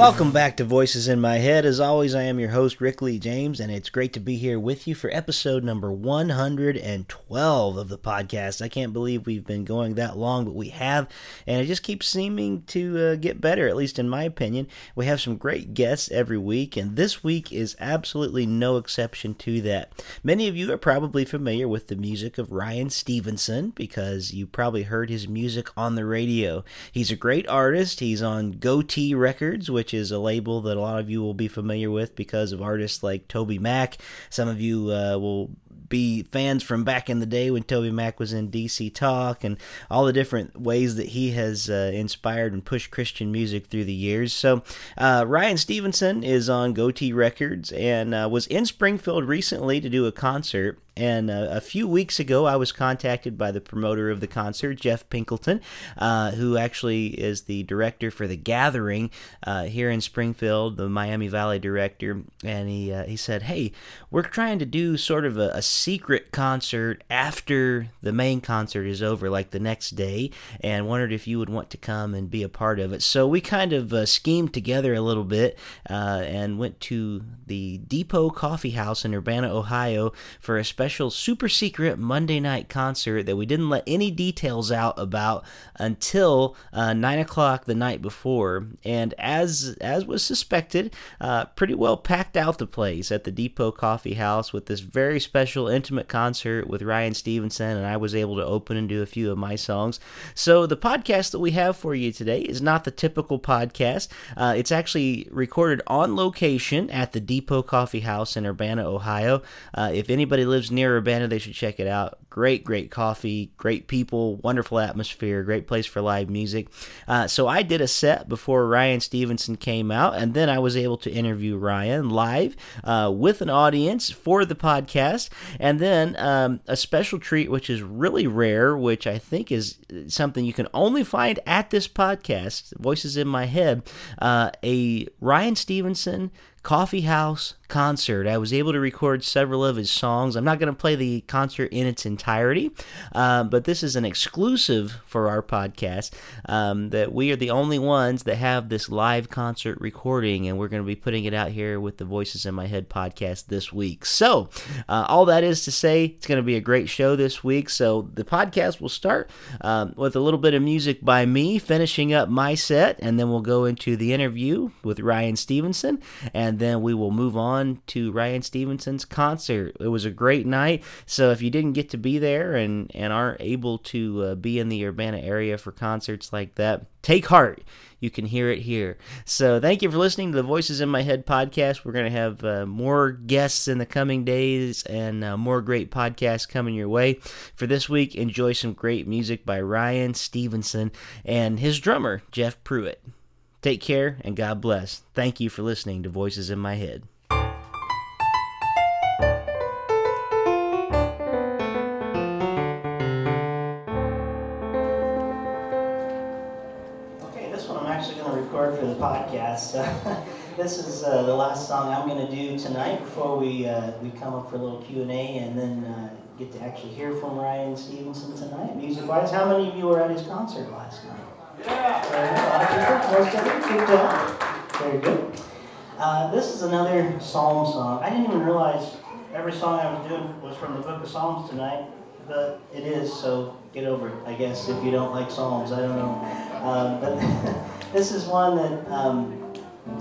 Welcome back to Voices in My Head. As always, I am your host, Rick Lee James, and it's great to be here with you for episode number 112 of the podcast. I can't believe we've been going that long, but we have, and it just keeps seeming to uh, get better, at least in my opinion. We have some great guests every week, and this week is absolutely no exception to that. Many of you are probably familiar with the music of Ryan Stevenson because you probably heard his music on the radio. He's a great artist, he's on Gotee Records, which is a label that a lot of you will be familiar with because of artists like Toby Mac. Some of you uh, will be fans from back in the day when Toby Mac was in DC Talk and all the different ways that he has uh, inspired and pushed Christian music through the years. So, uh, Ryan Stevenson is on Gotee Records and uh, was in Springfield recently to do a concert. And uh, a few weeks ago, I was contacted by the promoter of the concert, Jeff Pinkleton, uh, who actually is the director for The Gathering uh, here in Springfield, the Miami Valley director. And he, uh, he said, Hey, we're trying to do sort of a, a secret concert after the main concert is over, like the next day, and wondered if you would want to come and be a part of it. So we kind of uh, schemed together a little bit and went to the Depot Coffee House in Urbana, Ohio for a special super secret Monday night concert that we didn't let any details out about until uh, nine o'clock the night before. And as as was suspected, uh, pretty well packed out the place at the Depot Coffee House with this very special intimate concert with Ryan Stevenson, and I was able to open and do a few of my songs. So the podcast that we have for you today is not the typical podcast. Uh, it's actually recorded on location at the Depot Coffee House in Urbana, Ohio. Uh, if anybody lives near Urbana, they should check it out. Great, great coffee, great people, wonderful atmosphere, great place for live music. Uh, so I did a set before Ryan Stevenson came out, and then I was able to interview Ryan live uh, with an audience for the podcast, and then um, a special treat, which is really rare, which I think is something you can only find at this podcast, Voices in My Head, uh, a Ryan Stevenson coffee house concert. I was able to record several of his songs. I'm not going to play the concert in its entirety, um, but this is an exclusive for our podcast. Um, that we are the only ones that have this live concert recording, and we're going to be putting it out here with the Voices in My Head podcast this week. So, uh, all that is to say, it's going to be a great show this week. So, the podcast will start um, with a little bit of music by me, finishing up my set, and then we'll go into the interview with Ryan Stevenson, and then we will move on to Ryan Stevenson's concert. It was a great night. So if you didn't get to be there and, and aren't able to uh, be in the Urbana area for concerts like that, take heart. You can hear it here. So thank you for listening to the Voices in My Head podcast. We're going to have uh, more guests in the coming days and uh, more great podcasts coming your way. For this week, enjoy some great music by Ryan Stevenson and his drummer, Jeff Pruitt. Take care and God bless. Thank you for listening to Voices in My Head. This is uh, the last song I'm going to do tonight before we uh, we come up for a little Q and A, and then uh, get to actually hear from Ryan Stevenson tonight, music-wise. How many of you were at his concert last night? Yeah, a lot of people. Most of them. Good job. Very good. Uh, this is another psalm song. I didn't even realize every song I was doing was from the Book of Psalms tonight, but it is. So get over it, I guess, if you don't like psalms. I don't know. Um, but this is one that um,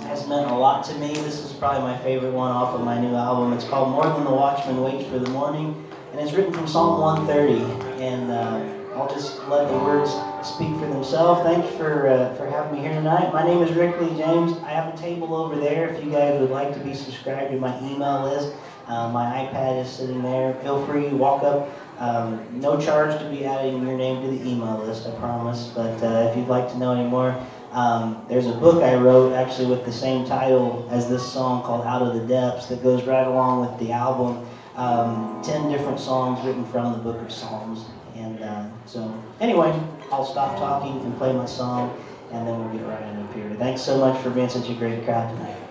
has meant a lot to me. This is probably my favorite one off of my new album. It's called More Than the Watchman Waits for the Morning, and it's written from Psalm 130. And uh, I'll just let the words speak for themselves. Thanks for uh, for having me here tonight. My name is Rick Lee James. I have a table over there if you guys would like to be subscribed to my email list. Uh, my iPad is sitting there. Feel free, walk up. Um, no charge to be adding your name to the email list, I promise. But uh, if you'd like to know any more, um, there's a book I wrote actually with the same title as this song called Out of the Depths that goes right along with the album. Um, 10 different songs written from the book of Psalms. And uh, so, anyway, I'll stop talking and play my song, and then we'll get right into here. Thanks so much for being such a great crowd tonight.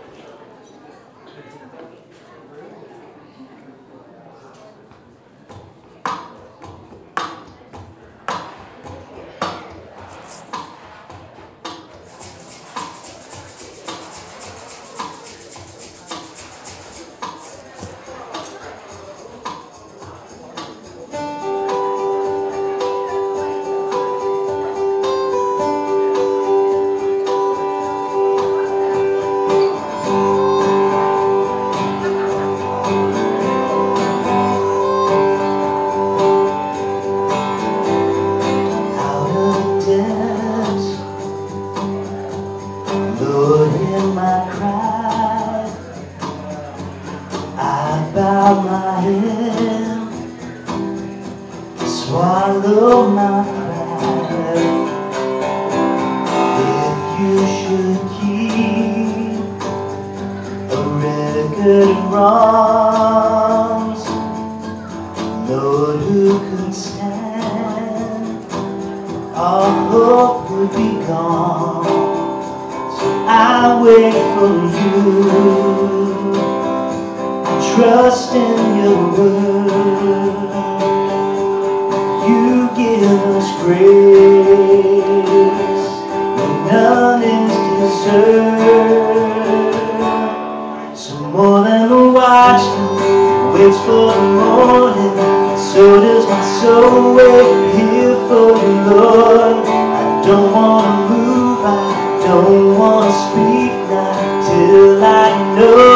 know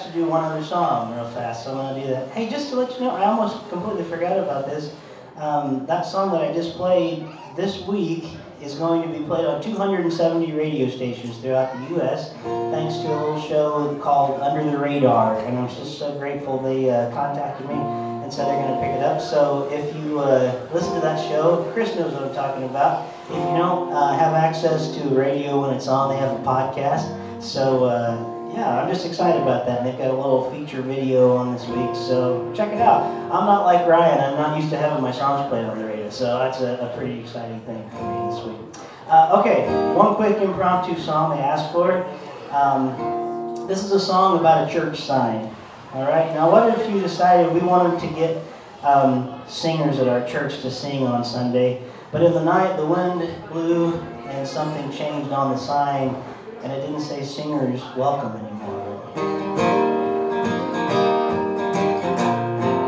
asked to do one other song real fast, so I'm going to do that. Hey, just to let you know, I almost completely forgot about this. Um, that song that I just played this week is going to be played on 270 radio stations throughout the U.S. thanks to a little show called Under the Radar, and I'm just so grateful they uh, contacted me and said they're going to pick it up. So if you uh, listen to that show, Chris knows what I'm talking about. If you don't uh, have access to radio when it's on, they have a podcast. So uh, yeah, I'm just excited about that. They've got a little feature video on this week, so check it out. I'm not like Ryan. I'm not used to having my songs played on the radio, so that's a, a pretty exciting thing for me this week. Uh, okay, one quick impromptu song they asked for. Um, this is a song about a church sign. All right. Now, what if you decided we wanted to get um, singers at our church to sing on Sunday, but in the night the wind blew and something changed on the sign and it didn't say singers welcome anymore.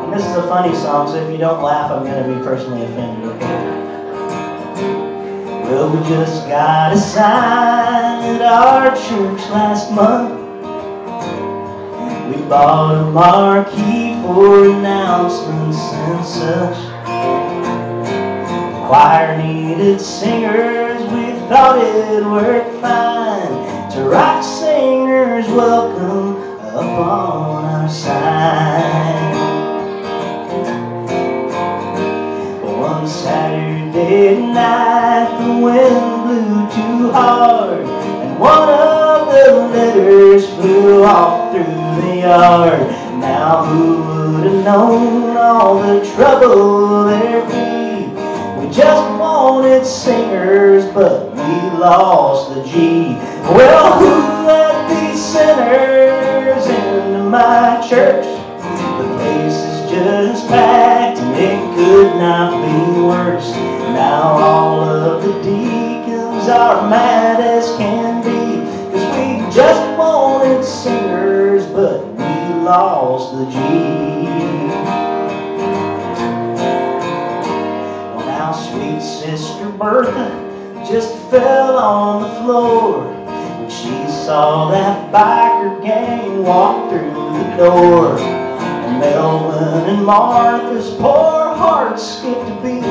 And this is a funny song, so if you don't laugh, I'm going to be personally offended, okay? Well, we just got a sign at our church last month. We bought a marquee for announcements and such. Choir needed singers, we thought it worked fine to rock singers welcome upon our side. One Saturday night the wind blew too hard and one of the letters flew off through the yard. Now who would have known all the trouble there'd be? We just wanted singers, but we lost the G. Well, who let these sinners into my church? The place is just packed and it could not be worse. Now all of the deacons are mad as can be. Cause we just wanted singers, but we lost the G. Well, now sweet sister Bertha just fell on the floor she saw that biker gang walk through the door. And Melvin and Martha's poor hearts skipped a beat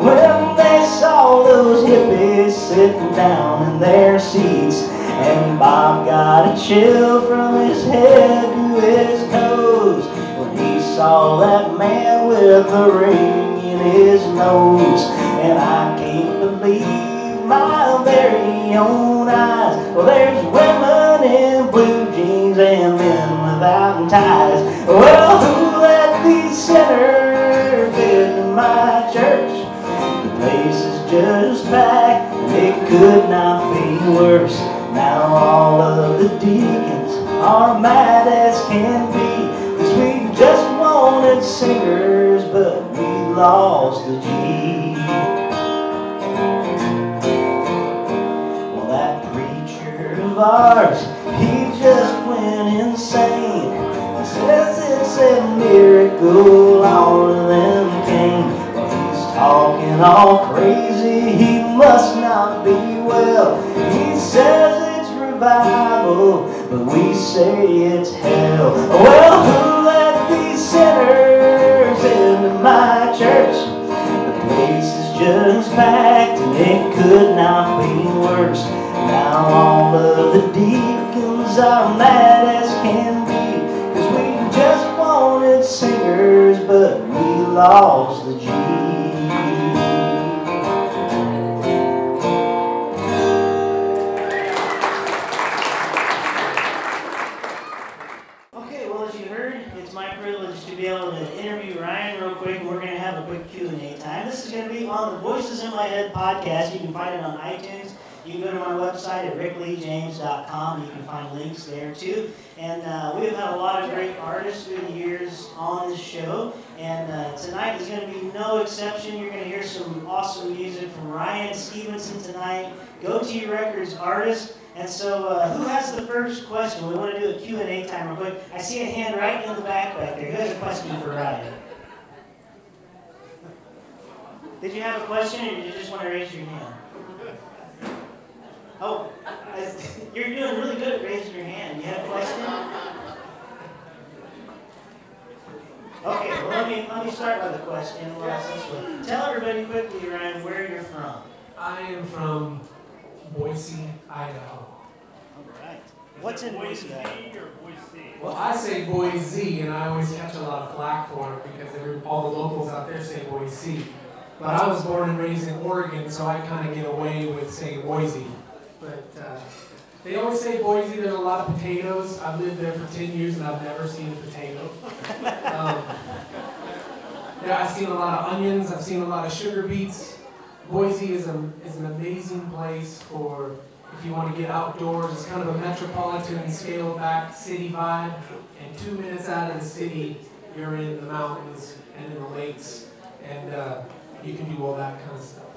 when they saw those hippies sitting down in their seats. And Bob got a chill from his head to his toes when he saw that man with the ring in his nose. And I can't believe my very own eyes. Well, there's women in blue jeans and men without ties. Well, who let these sinners into my church? The place is just packed, and it could not be worse. Now all of the deacons are mad as can be, cause we just wanted singers, but we lost the G. ours, he just went insane. He says it's a miracle all of them came. Well, he's talking all crazy, he must not be well. He says it's revival, but we say it's hell. Well, who let these sinners into my church? The place is just packed and it could not be worse. All of the deacons are mad as can be. Cause we just wanted singers, but we lost the G. Okay, well, as you heard, it's my privilege to be able to interview Ryan real quick, we're going to have a quick Q&A time. This is going to be on the Voices in My Head podcast. You can find it on iTunes. You go to my website at rickleejames.com. You can find links there, too. And uh, we've had a lot of great artists through the years on this show, and uh, tonight is going to be no exception. You're going to hear some awesome music from Ryan Stevenson tonight, Gotee Records artist. And so, uh, who has the first question? We want to do a Q&A time real quick. I see a hand right in the back back there. Who has a question for Ryan? Did you have a question, or did you just want to raise your hand? Oh, I, you're doing really good at raising your hand. You have a question? Okay, well, let me, let me start with a question. Tell everybody quickly, Ryan, where you're from. I am from Boise, Idaho. All right. What's in Boise? Well, I say Boise, and I always catch a lot of flack for it because every, all the locals out there say Boise. But I was born and raised in Oregon, so I kind of get away with saying Boise. But uh, they always say Boise, there's a lot of potatoes. I've lived there for 10 years and I've never seen a potato. Um, yeah, I've seen a lot of onions, I've seen a lot of sugar beets. Boise is, a, is an amazing place for if you want to get outdoors. It's kind of a metropolitan, scaled back city vibe. And two minutes out of the city, you're in the mountains and in the lakes. And uh, you can do all that kind of stuff.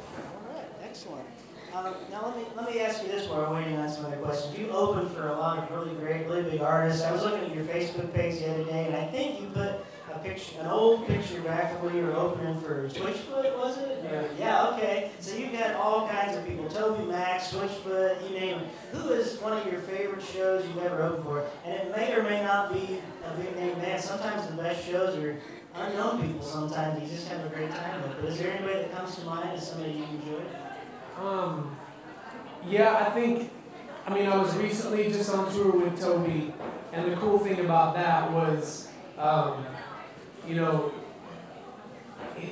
Now let me let me ask you this while we're waiting on some other questions. You opened for a lot of really great, really big artists. I was looking at your Facebook page the other day, and I think you put a picture, an old picture back from when you were opening for Switchfoot, was it? Yeah. Yeah. Okay. So you've got all kinds of people: Toby Max, Switchfoot, you name it. Who is one of your favorite shows you've ever opened for? And it may or may not be a big name band. Sometimes the best shows are unknown people. Sometimes you just have a great time with. But is there anybody that comes to mind as somebody you enjoy? Um, yeah, I think, I mean, I was recently just on tour with Toby, and the cool thing about that was, um, you know,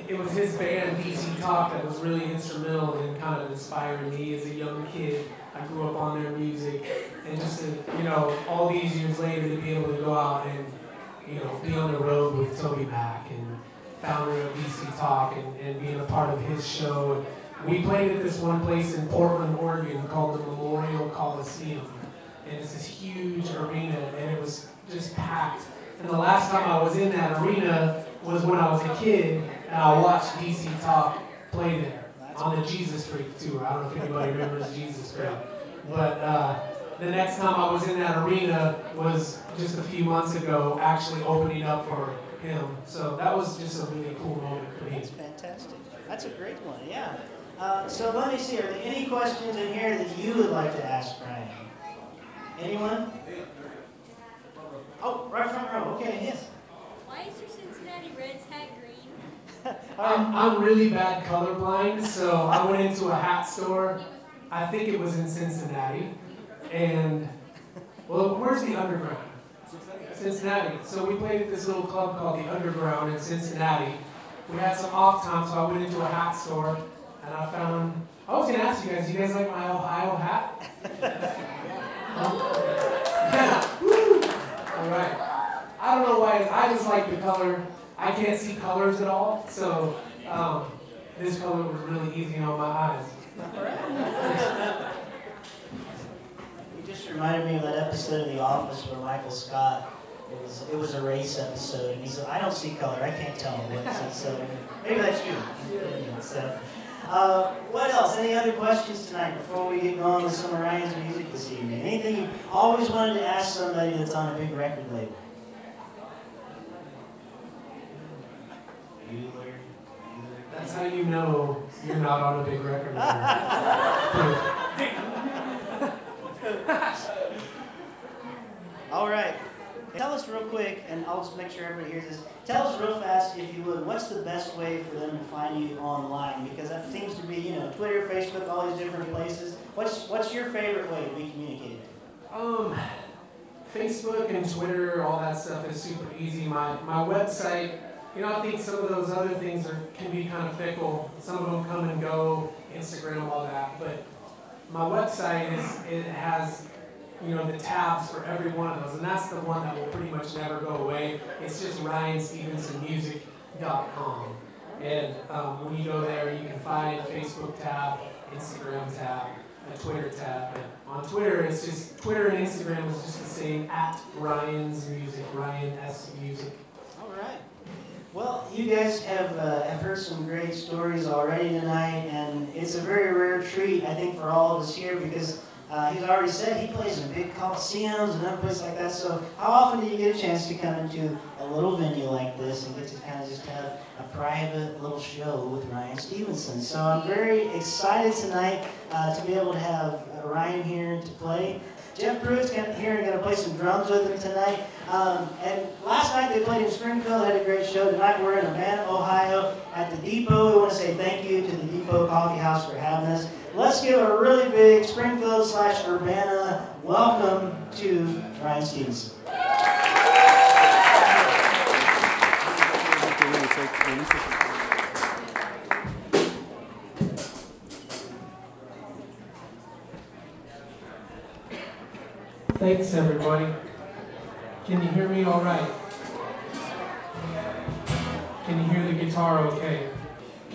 it, was his band, DC Talk, that was really instrumental in kind of inspiring me as a young kid. I grew up on their music, and just to, you know, all these years later to be able to go out and, you know, be on the road with Toby Mac and founder of DC Talk and, and being a part of his show. We played at this one place in Portland, Oregon called the Memorial Coliseum. And it's this huge arena, and it was just packed. And the last time I was in that arena was when I was a kid, and I watched DC Talk play there on the Jesus Freak tour. I don't know if anybody remembers Jesus Freak. But uh, the next time I was in that arena was just a few months ago, actually opening up for him. So that was just a really cool moment for me. That's fantastic. That's a great one, yeah. Uh, so let me see, are there any questions in here that you would like to ask Brian? Anyone? Oh, right front row, okay, yes. Why is your Cincinnati Reds hat green? I'm, I'm really bad colorblind, so I went into a hat store. I think it was in Cincinnati. And, well, where's the underground? Cincinnati. So we played at this little club called the Underground in Cincinnati. We had some off time, so I went into a hat store and I found. I was gonna ask you guys, do you guys like my Ohio hat? yeah. Woo. All right. I don't know why. I just like the color. I can't see colors at all, so um, this color was really easy on my eyes. You just reminded me of that episode of The Office where Michael Scott, it was, it was a race episode, and he said, I don't see color, I can't tell what So maybe that's you. So, uh, what else? Any other questions tonight before we get going with some of Ryan's music this evening? Anything you always wanted to ask somebody that's on a big record label? That's how you know you're not on a big record label. All right. Tell us real quick, and I'll just make sure everybody hears this. Tell us real fast, if you would, what's the best way for them to find you online? Because that seems to be, you know, Twitter, Facebook, all these different places. What's what's your favorite way to be communicated? Um, Facebook and Twitter, all that stuff is super easy. My my website, you know, I think some of those other things are can be kind of fickle. Some of them come and go, Instagram, all that. But my website is it has you know the tabs for every one of those, and that's the one that will pretty much never go away. It's just RyanStevensonMusic.com, and um, when you go there, you can find Facebook tab, Instagram tab, a Twitter tab. And on Twitter, it's just Twitter and Instagram is just the same at Ryan's Music, Ryan S Music. All right. Well, you guys have uh, have heard some great stories already tonight, and it's a very rare treat, I think, for all of us here because uh, he's already said he plays in big coliseums and other places like that. So, how often do you get a chance to come into a little venue like this and get to kind of just have a private little show with Ryan Stevenson? So, I'm very excited tonight uh, to be able to have uh, Ryan here to play. Jeff Pruitt's gonna, here and going to play some drums with him tonight. Um, and last night they played in Springfield, had a great show. Tonight we're in Urbana, Ohio at the Depot. We want to say thank you to the Depot Coffee House for having us. Let's give a really big Springfield slash Urbana welcome to Ryan Stevenson. Thanks, everybody. Can you hear me all right? Can you hear the guitar okay?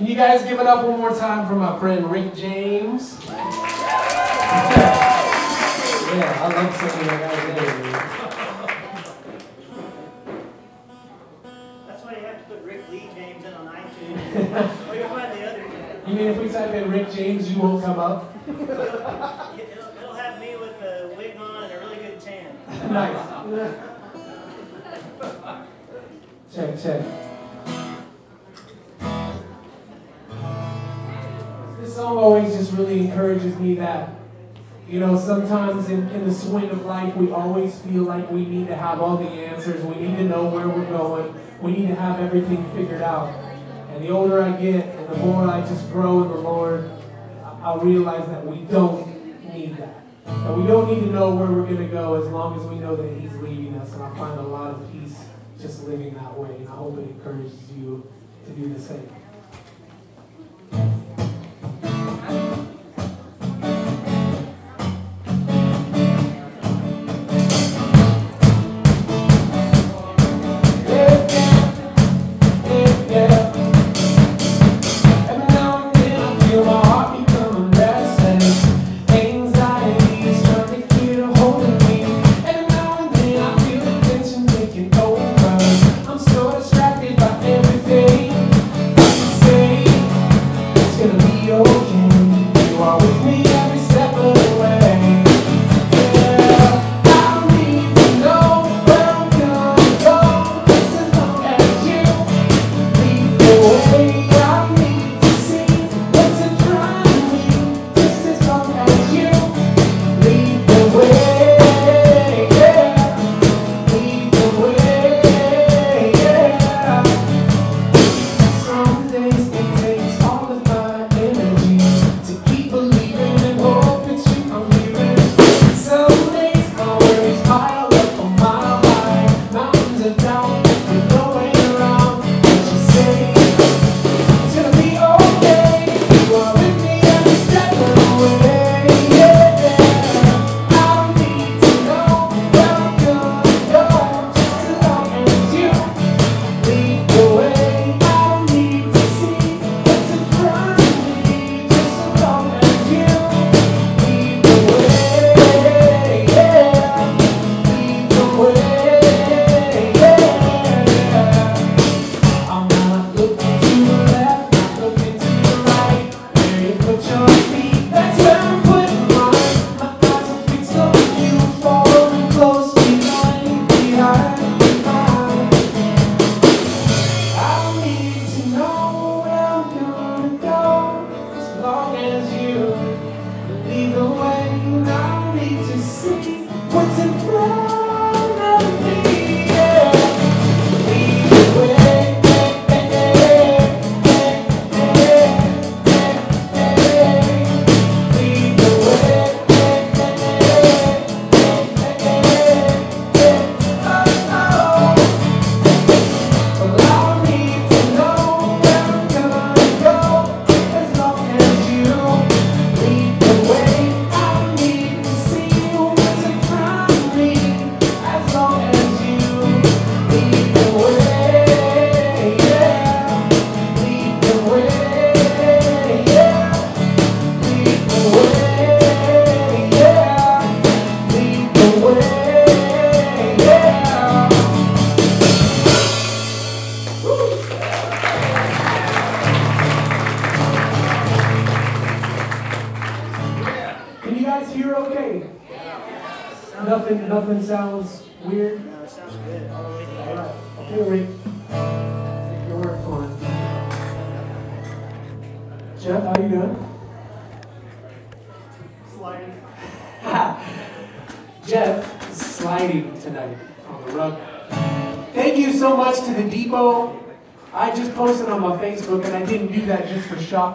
Can you guys give it up one more time for my friend Rick James? yeah, I love singing that guy's That's why you have to put Rick Lee James in on iTunes. or you'll find the other You mean if we type in Rick James, you won't come up? It'll, it'll have me with a wig on and a really good tan. nice. Check, check. Song always just really encourages me that, you know, sometimes in, in the swing of life, we always feel like we need to have all the answers. We need to know where we're going. We need to have everything figured out. And the older I get and the more I just grow in the Lord, I- realize that we don't need that. That we don't need to know where we're going to go as long as we know that He's leading us. And I find a lot of peace just living that way. And I hope it encourages you to do the same.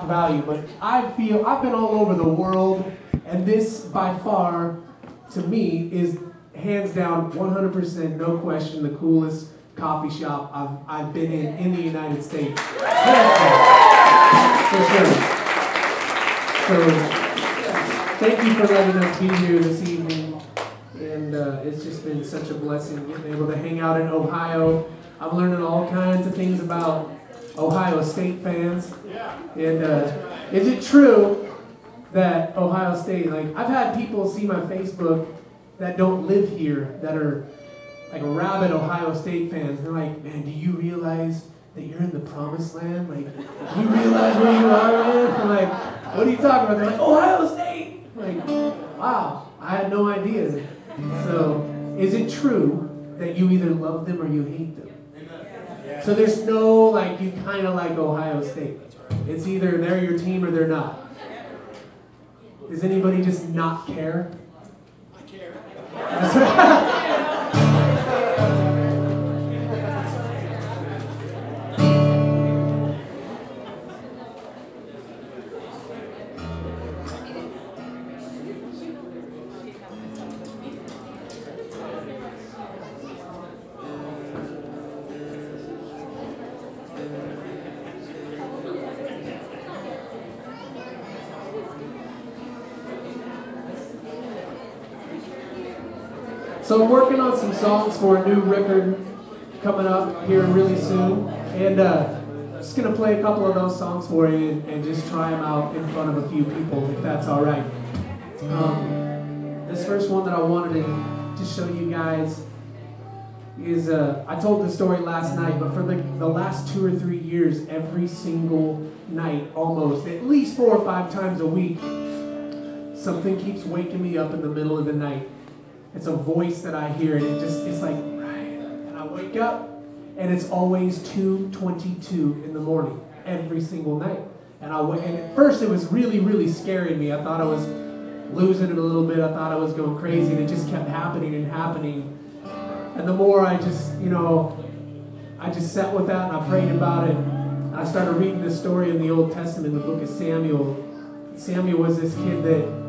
Value, but I feel I've been all over the world, and this by far, to me, is hands down, 100%, no question, the coolest coffee shop I've, I've been in in the United States. For sure. So, thank you for letting us be here this evening. And uh, it's just been such a blessing getting able to hang out in Ohio. I'm learning all kinds of things about Ohio State fans. And uh, is it true that Ohio State, like, I've had people see my Facebook that don't live here that are like rabid Ohio State fans. They're like, man, do you realize that you're in the promised land? Like, do you realize where you are, man? I'm like, what are you talking about? They're like, Ohio State! I'm like, wow, I had no idea. So, is it true that you either love them or you hate them? So there's no like you kind of like Ohio State. It's either they're your team or they're not. Does anybody just not care? I care. Some songs for a new record coming up here really soon, and uh, just gonna play a couple of those songs for you and, and just try them out in front of a few people, if that's all right. Um, this first one that I wanted to just show you guys is uh, I told the story last night, but for the, the last two or three years, every single night, almost at least four or five times a week, something keeps waking me up in the middle of the night. It's a voice that I hear, and it just it's like, Ryan. And I wake up, and it's always 2:22 in the morning every single night. And I and at first it was really, really scaring me. I thought I was losing it a little bit. I thought I was going crazy, and it just kept happening and happening. And the more I just, you know, I just sat with that and I prayed about it. I started reading this story in the Old Testament, the book of Samuel. Samuel was this kid that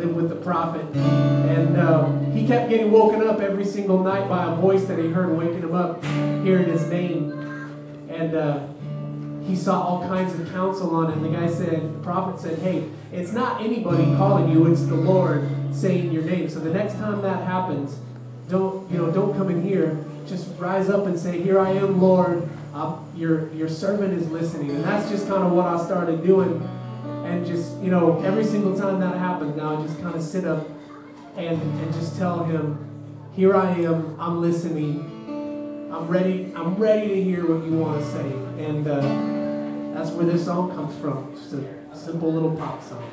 lived with the prophet. And uh, he kept getting woken up every single night by a voice that he heard waking him up, hearing his name. And uh, he saw all kinds of counsel on it. And the guy said, the prophet said, hey, it's not anybody calling you, it's the Lord saying your name. So the next time that happens, don't, you know, don't come in here. Just rise up and say, here I am, Lord. Uh, your, your servant is listening. And that's just kind of what I started doing and just, you know, every single time that happens now, I just kind of sit up and, and just tell him, here I am, I'm listening. I'm ready, I'm ready to hear what you want to say. And uh, that's where this song comes from. Just a simple little pop song.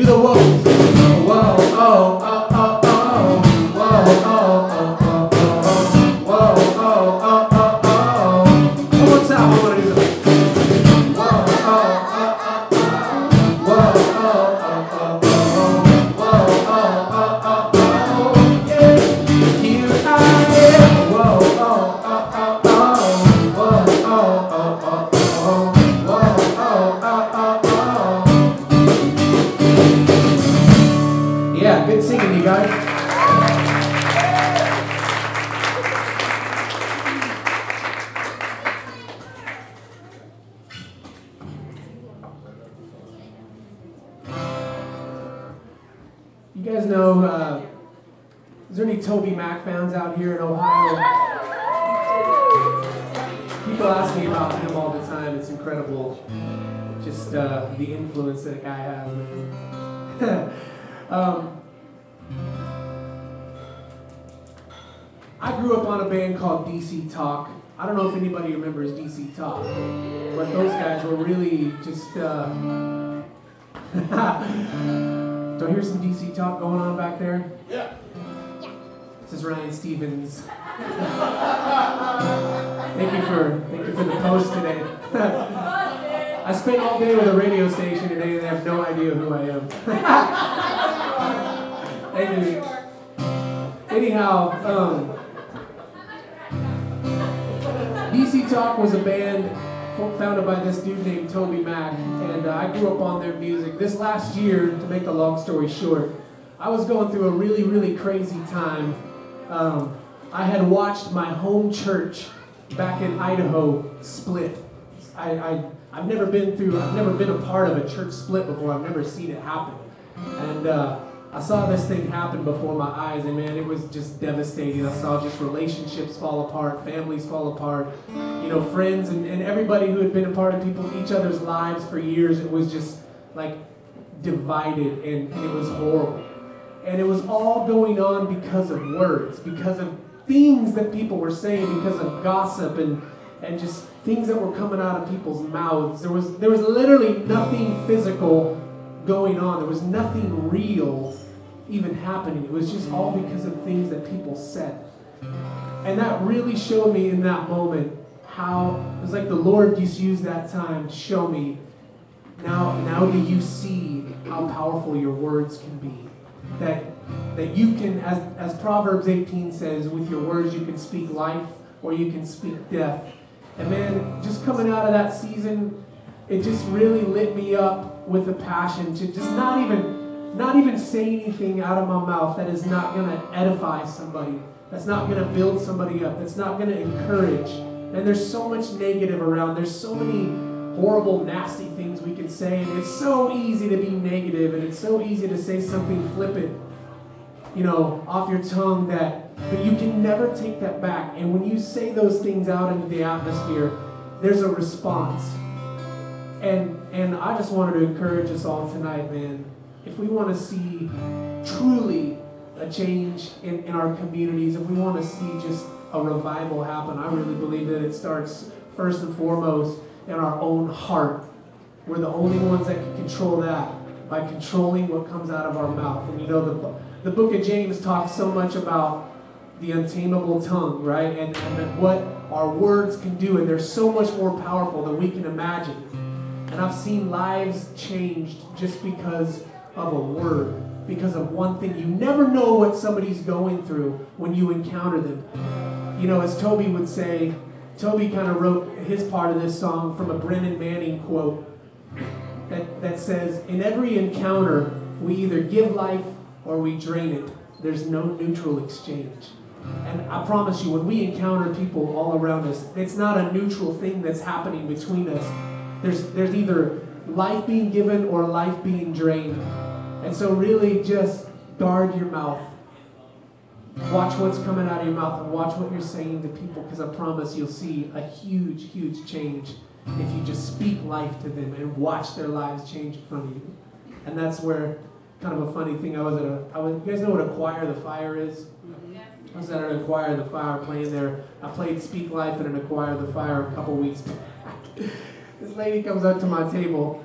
Do the whoa. Oh, whoa, called DC Talk. I don't know if anybody remembers DC Talk, but those guys were really just. Uh, do I hear some DC Talk going on back there? Yeah. This is Ryan Stevens. thank you for thank you for the post today. I spent all day with a radio station today and they have no idea who I am. thank you. Anyhow, um, DC Talk was a band founded by this dude named Toby Mac, and uh, I grew up on their music. This last year, to make a long story short, I was going through a really, really crazy time. Um, I had watched my home church back in Idaho split. I, I, I've never been through, I've never been a part of a church split before. I've never seen it happen. And uh, I saw this thing happen before my eyes, and man, it was just devastating. I saw just relationships fall apart, families fall apart, you know, friends and, and everybody who had been a part of people, each other's lives for years. It was just like divided, and, and it was horrible. And it was all going on because of words, because of things that people were saying, because of gossip and and just things that were coming out of people's mouths. There was there was literally nothing physical going on. There was nothing real even happening. It was just all because of things that people said. And that really showed me in that moment how it was like the Lord just used that time to show me now now do you see how powerful your words can be? That that you can as as Proverbs 18 says, with your words you can speak life or you can speak death. And man, just coming out of that season, it just really lit me up with a passion to just not even not even say anything out of my mouth that is not going to edify somebody that's not going to build somebody up that's not going to encourage. And there's so much negative around there's so many horrible nasty things we can say and it's so easy to be negative and it's so easy to say something flippant you know off your tongue that but you can never take that back. And when you say those things out into the atmosphere there's a response. And and I just wanted to encourage us all tonight, man. If we want to see truly a change in, in our communities, if we want to see just a revival happen, I really believe that it starts first and foremost in our own heart. We're the only ones that can control that by controlling what comes out of our mouth. And you know, the, the book of James talks so much about the untamable tongue, right? And, and what our words can do. And they're so much more powerful than we can imagine. And I've seen lives changed just because of a word, because of one thing. You never know what somebody's going through when you encounter them. You know, as Toby would say, Toby kind of wrote his part of this song from a Brennan Manning quote that, that says, In every encounter, we either give life or we drain it. There's no neutral exchange. And I promise you, when we encounter people all around us, it's not a neutral thing that's happening between us. There's, there's either life being given or life being drained. And so, really, just guard your mouth. Watch what's coming out of your mouth and watch what you're saying to people because I promise you'll see a huge, huge change if you just speak life to them and watch their lives change in front of you. And that's where, kind of a funny thing, I was at a, I was, you guys know what Acquire the Fire is? I was at an Acquire the Fire playing there. I played Speak Life at an Acquire the Fire a couple weeks back. this lady comes up to my table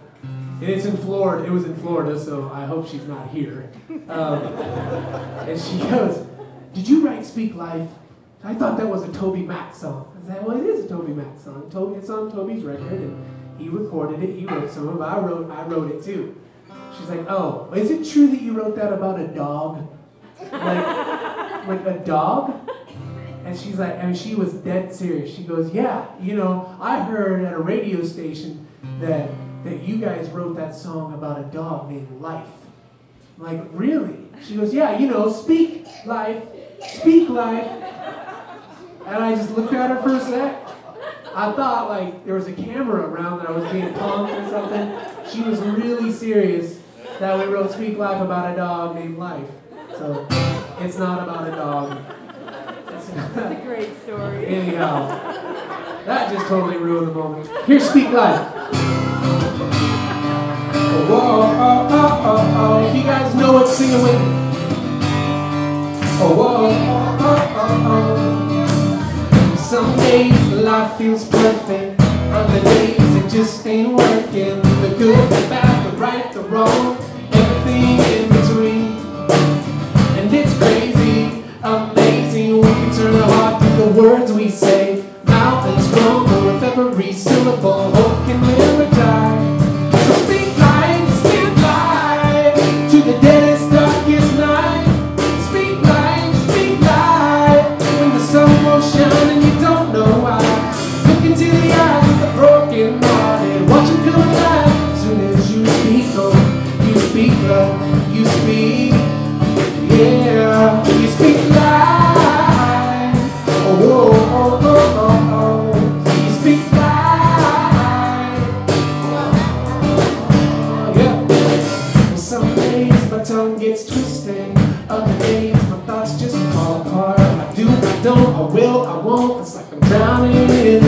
it's in Florida. It was in Florida, so I hope she's not here. Um, and she goes, "Did you write Speak Life?" I thought that was a Toby Mac song. I said, "Well, it is a Toby Mac song. Toby, it's on Toby's record, and he recorded it. He wrote some of it. I wrote, I wrote it too." She's like, "Oh, is it true that you wrote that about a dog? Like, like a dog?" And she's like, and she was dead serious. She goes, "Yeah, you know, I heard at a radio station that that you guys wrote that song about a dog named Life." I'm like, really? She goes, "Yeah, you know, speak life, speak life." And I just looked at her for a sec. I thought like there was a camera around that I was being punked or something. She was really serious that we wrote Speak Life about a dog named Life. So it's not about a dog. It's That's a great story. Anyhow, that just totally ruined the moment. Here's Speak Life. Oh, oh, oh, oh, oh. You guys know it, sing it with me. Oh, oh, oh, oh, oh. Some days life feels perfect. Other days it just ain't working. The good, the bad, the right, the wrong, everything in between. And it's crazy, amazing. We can turn our heart to the words we say. Mountains crumble with every syllable. Hope can live tongue gets twisted. Other days my thoughts just fall apart. I do, I don't, I will, I won't. It's like I'm drowning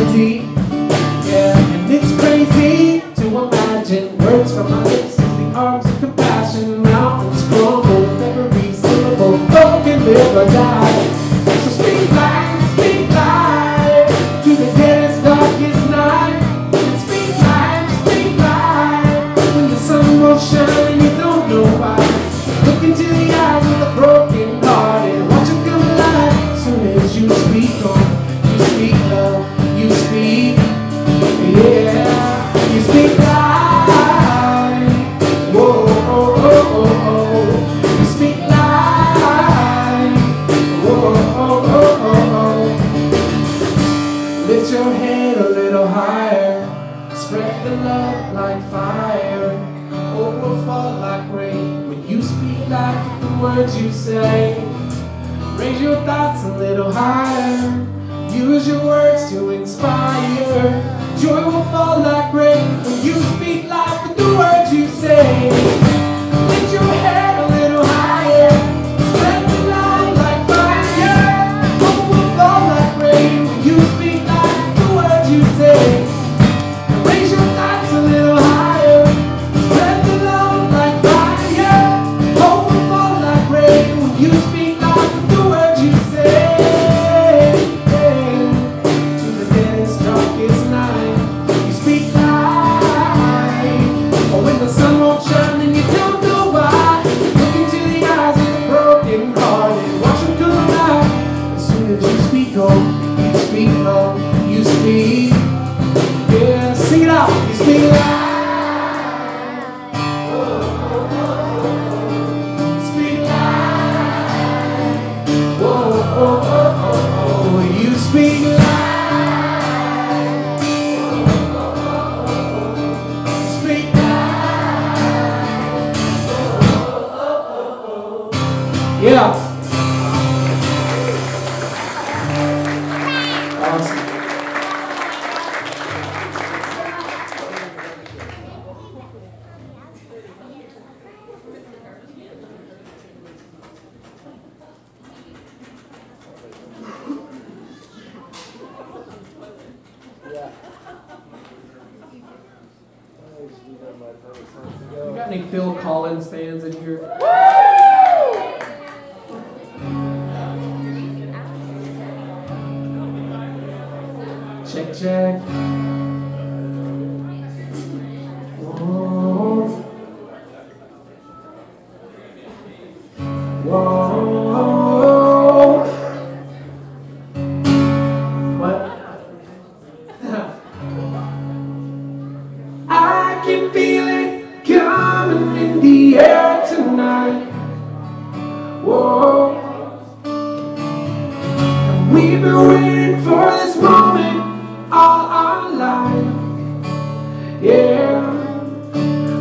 shine and you don't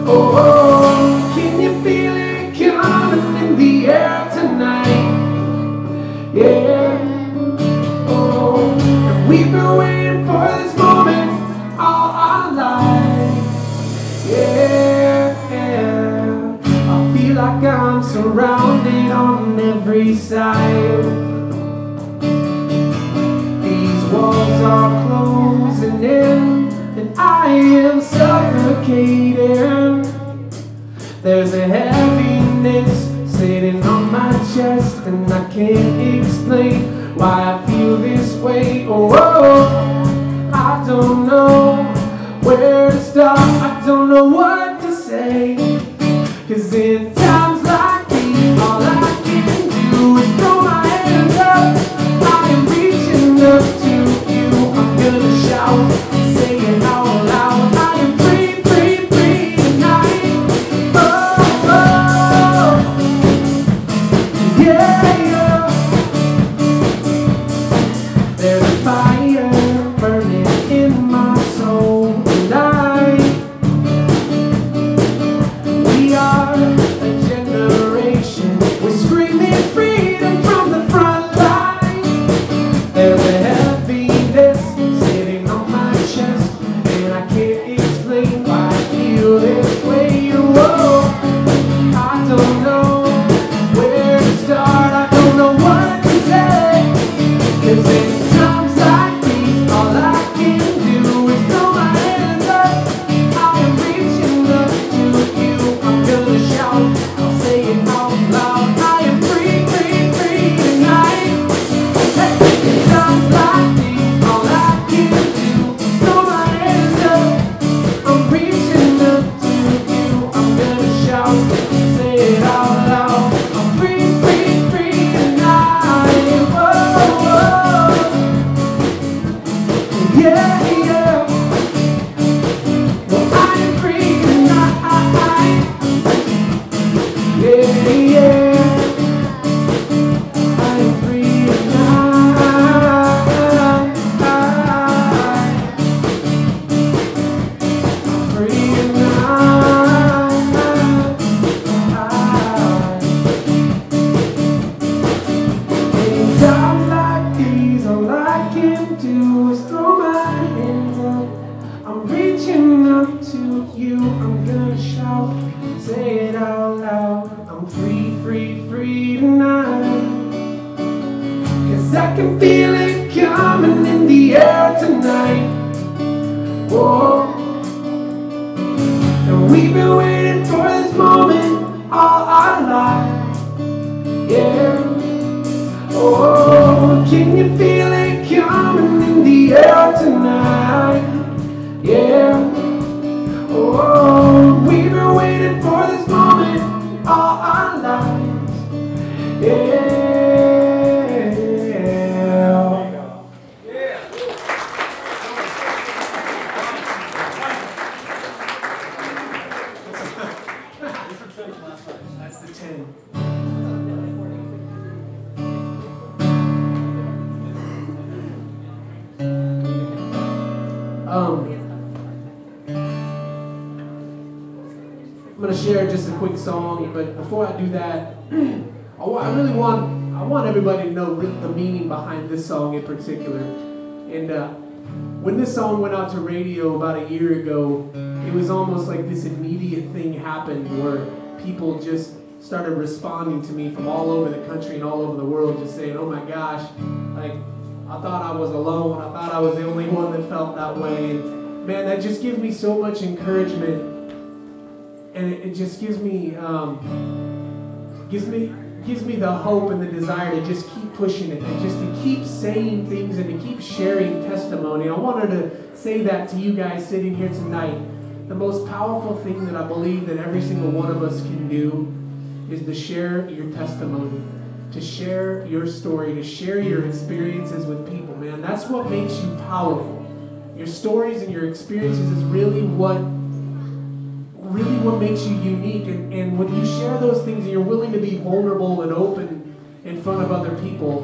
Oh, can you feel it coming in the air tonight? Yeah. Oh, and we've been waiting for this moment all our lives. Yeah. I feel like I'm surrounded on every side. Chest, and I can't That's the 10. Um, I'm gonna share just a quick song, but before I do that, I, I really want I want everybody to know the, the meaning behind this song in particular. And uh, when this song went out to radio about a year ago, it was almost like this immediate thing happened where people just started responding to me from all over the country and all over the world, just saying, "Oh my gosh, like I thought I was alone. I thought I was the only one that felt that way." And man, that just gives me so much encouragement and it, it just gives me um, gives me gives me the hope and the desire to just keep pushing it and just to keep saying things and to keep sharing testimony. I wanted to say that to you guys sitting here tonight. The most powerful thing that I believe that every single one of us can do is to share your testimony, to share your story, to share your experiences with people, man. That's what makes you powerful. Your stories and your experiences is really what really what makes you unique. And, and when you share those things and you're willing to be vulnerable and open in front of other people,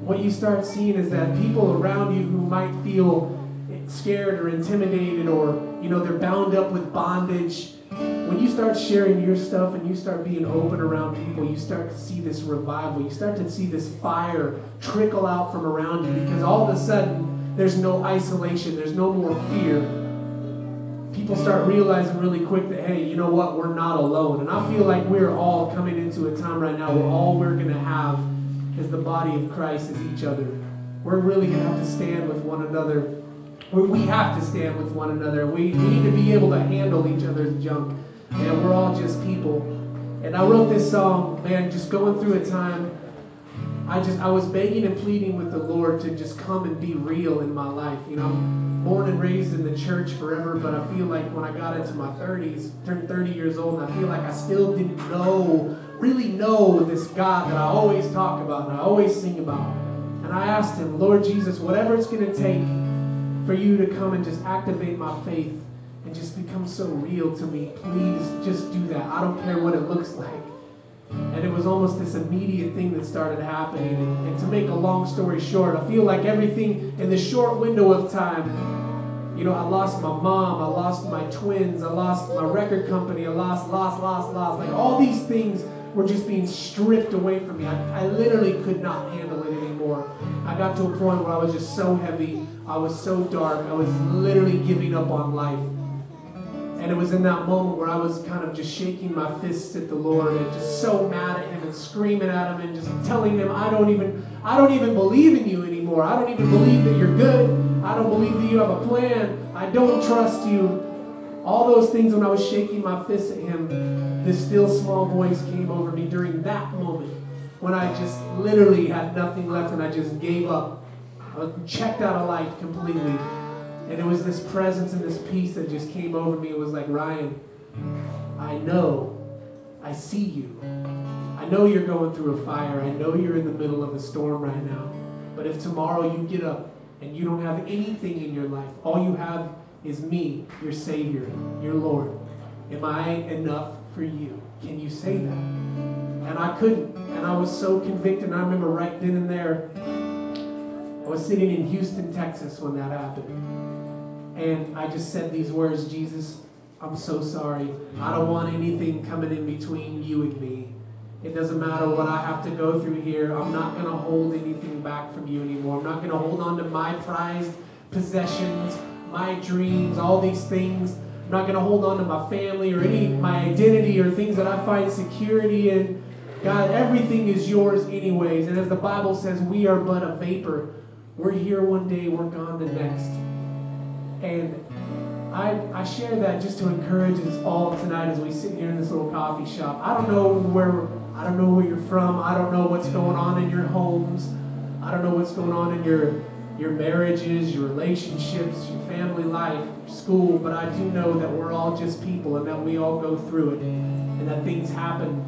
what you start seeing is that people around you who might feel scared or intimidated or you know they're bound up with bondage when you start sharing your stuff and you start being open around people, you start to see this revival. You start to see this fire trickle out from around you because all of a sudden there's no isolation, there's no more fear. People start realizing really quick that, hey, you know what? We're not alone. And I feel like we're all coming into a time right now where all we're going to have as the body of Christ is each other. We're really going to have to stand with one another we have to stand with one another. We, we need to be able to handle each other's junk. And we're all just people. And I wrote this song, man, just going through a time. I just I was begging and pleading with the Lord to just come and be real in my life. You know, I'm born and raised in the church forever, but I feel like when I got into my 30s, turned 30 years old, and I feel like I still didn't know, really know this God that I always talk about and I always sing about. And I asked him, Lord Jesus, whatever it's to take for you to come and just activate my faith and just become so real to me. Please just do that. I don't care what it looks like. And it was almost this immediate thing that started happening. And, to make a long story short, I feel like everything in the short window of time, you know, I lost my mom, I lost my twins, I lost my record company, I lost, lost, lost, lost. Like all these things were just being stripped away from me. I, I literally could not handle it anymore. I got to a point where I was just so heavy I was so dark. I was literally giving up on life. And it was in that moment where I was kind of just shaking my fists at the Lord and just so mad at him and screaming at him and just telling him I don't even I don't even believe in you anymore. I don't even believe that you're good. I don't believe that you have a plan. I don't trust you. All those things when I was shaking my fists at him, this still small voice came over me during that moment when I just literally had nothing left and I just gave up I checked out of life completely. And it was this presence and this peace that just came over me. It was like, Ryan, I know, I see you. I know you're going through a fire. I know you're in the middle of a storm right now. But if tomorrow you get up and you don't have anything in your life, all you have is me, your Savior, your Lord. Am I enough for you? Can you say that? And I couldn't. And I was so convicted. And I remember right then and there, I was sitting in Houston, Texas when that happened. And I just said these words Jesus, I'm so sorry. I don't want anything coming in between you and me. It doesn't matter what I have to go through here. I'm not going to hold anything back from you anymore. I'm not going to hold on to my prized possessions, my dreams, all these things. I'm not going to hold on to my family or any my identity or things that I find security in. God, everything is yours anyways. And as the Bible says, we are but a vapor we're here one day, we're gone the next. And I, I share that just to encourage us all tonight as we sit here in this little coffee shop. I don't know where I don't know where you're from. I don't know what's going on in your homes. I don't know what's going on in your your marriages, your relationships, your family life, school, but I do know that we're all just people and that we all go through it and that things happen.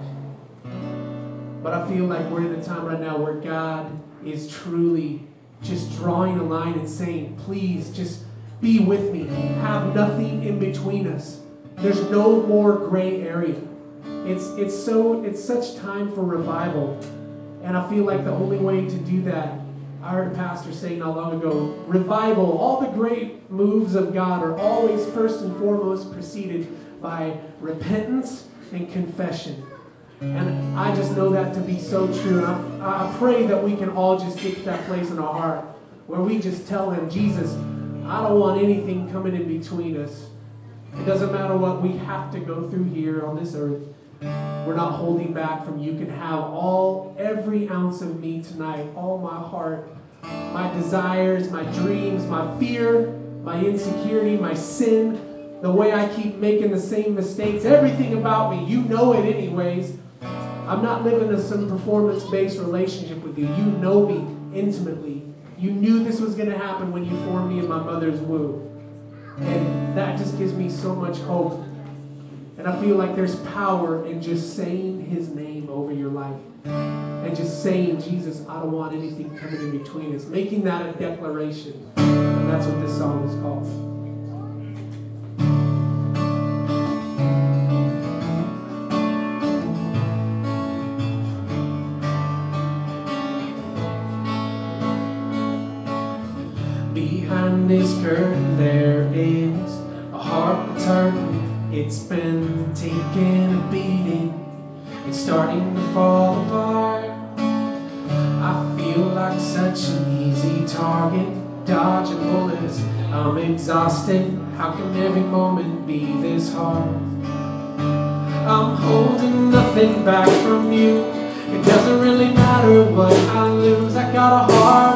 But I feel like we're in a time right now where God is truly just drawing a line and saying, please just be with me. Have nothing in between us. There's no more gray area. It's it's so it's such time for revival. And I feel like the only way to do that, I heard a pastor say not long ago, revival, all the great moves of God are always first and foremost preceded by repentance and confession. And I just know that to be so true. And I, I pray that we can all just get to that place in our heart where we just tell Him, Jesus, I don't want anything coming in between us. It doesn't matter what we have to go through here on this earth. We're not holding back from you. can have all, every ounce of me tonight, all my heart, my desires, my dreams, my fear, my insecurity, my sin, the way I keep making the same mistakes, everything about me. You know it, anyways. I'm not living in some performance based relationship with you. You know me intimately. You knew this was going to happen when you formed me in my mother's womb. And that just gives me so much hope. And I feel like there's power in just saying his name over your life. And just saying, Jesus, I don't want anything coming in between us. Making that a declaration. And that's what this song is called. It's been taking a beating. It's starting to fall apart. I feel like such an easy target, dodging bullets. I'm exhausted. How can every moment be this hard? I'm holding nothing back from you. It doesn't really matter what I lose. I got a heart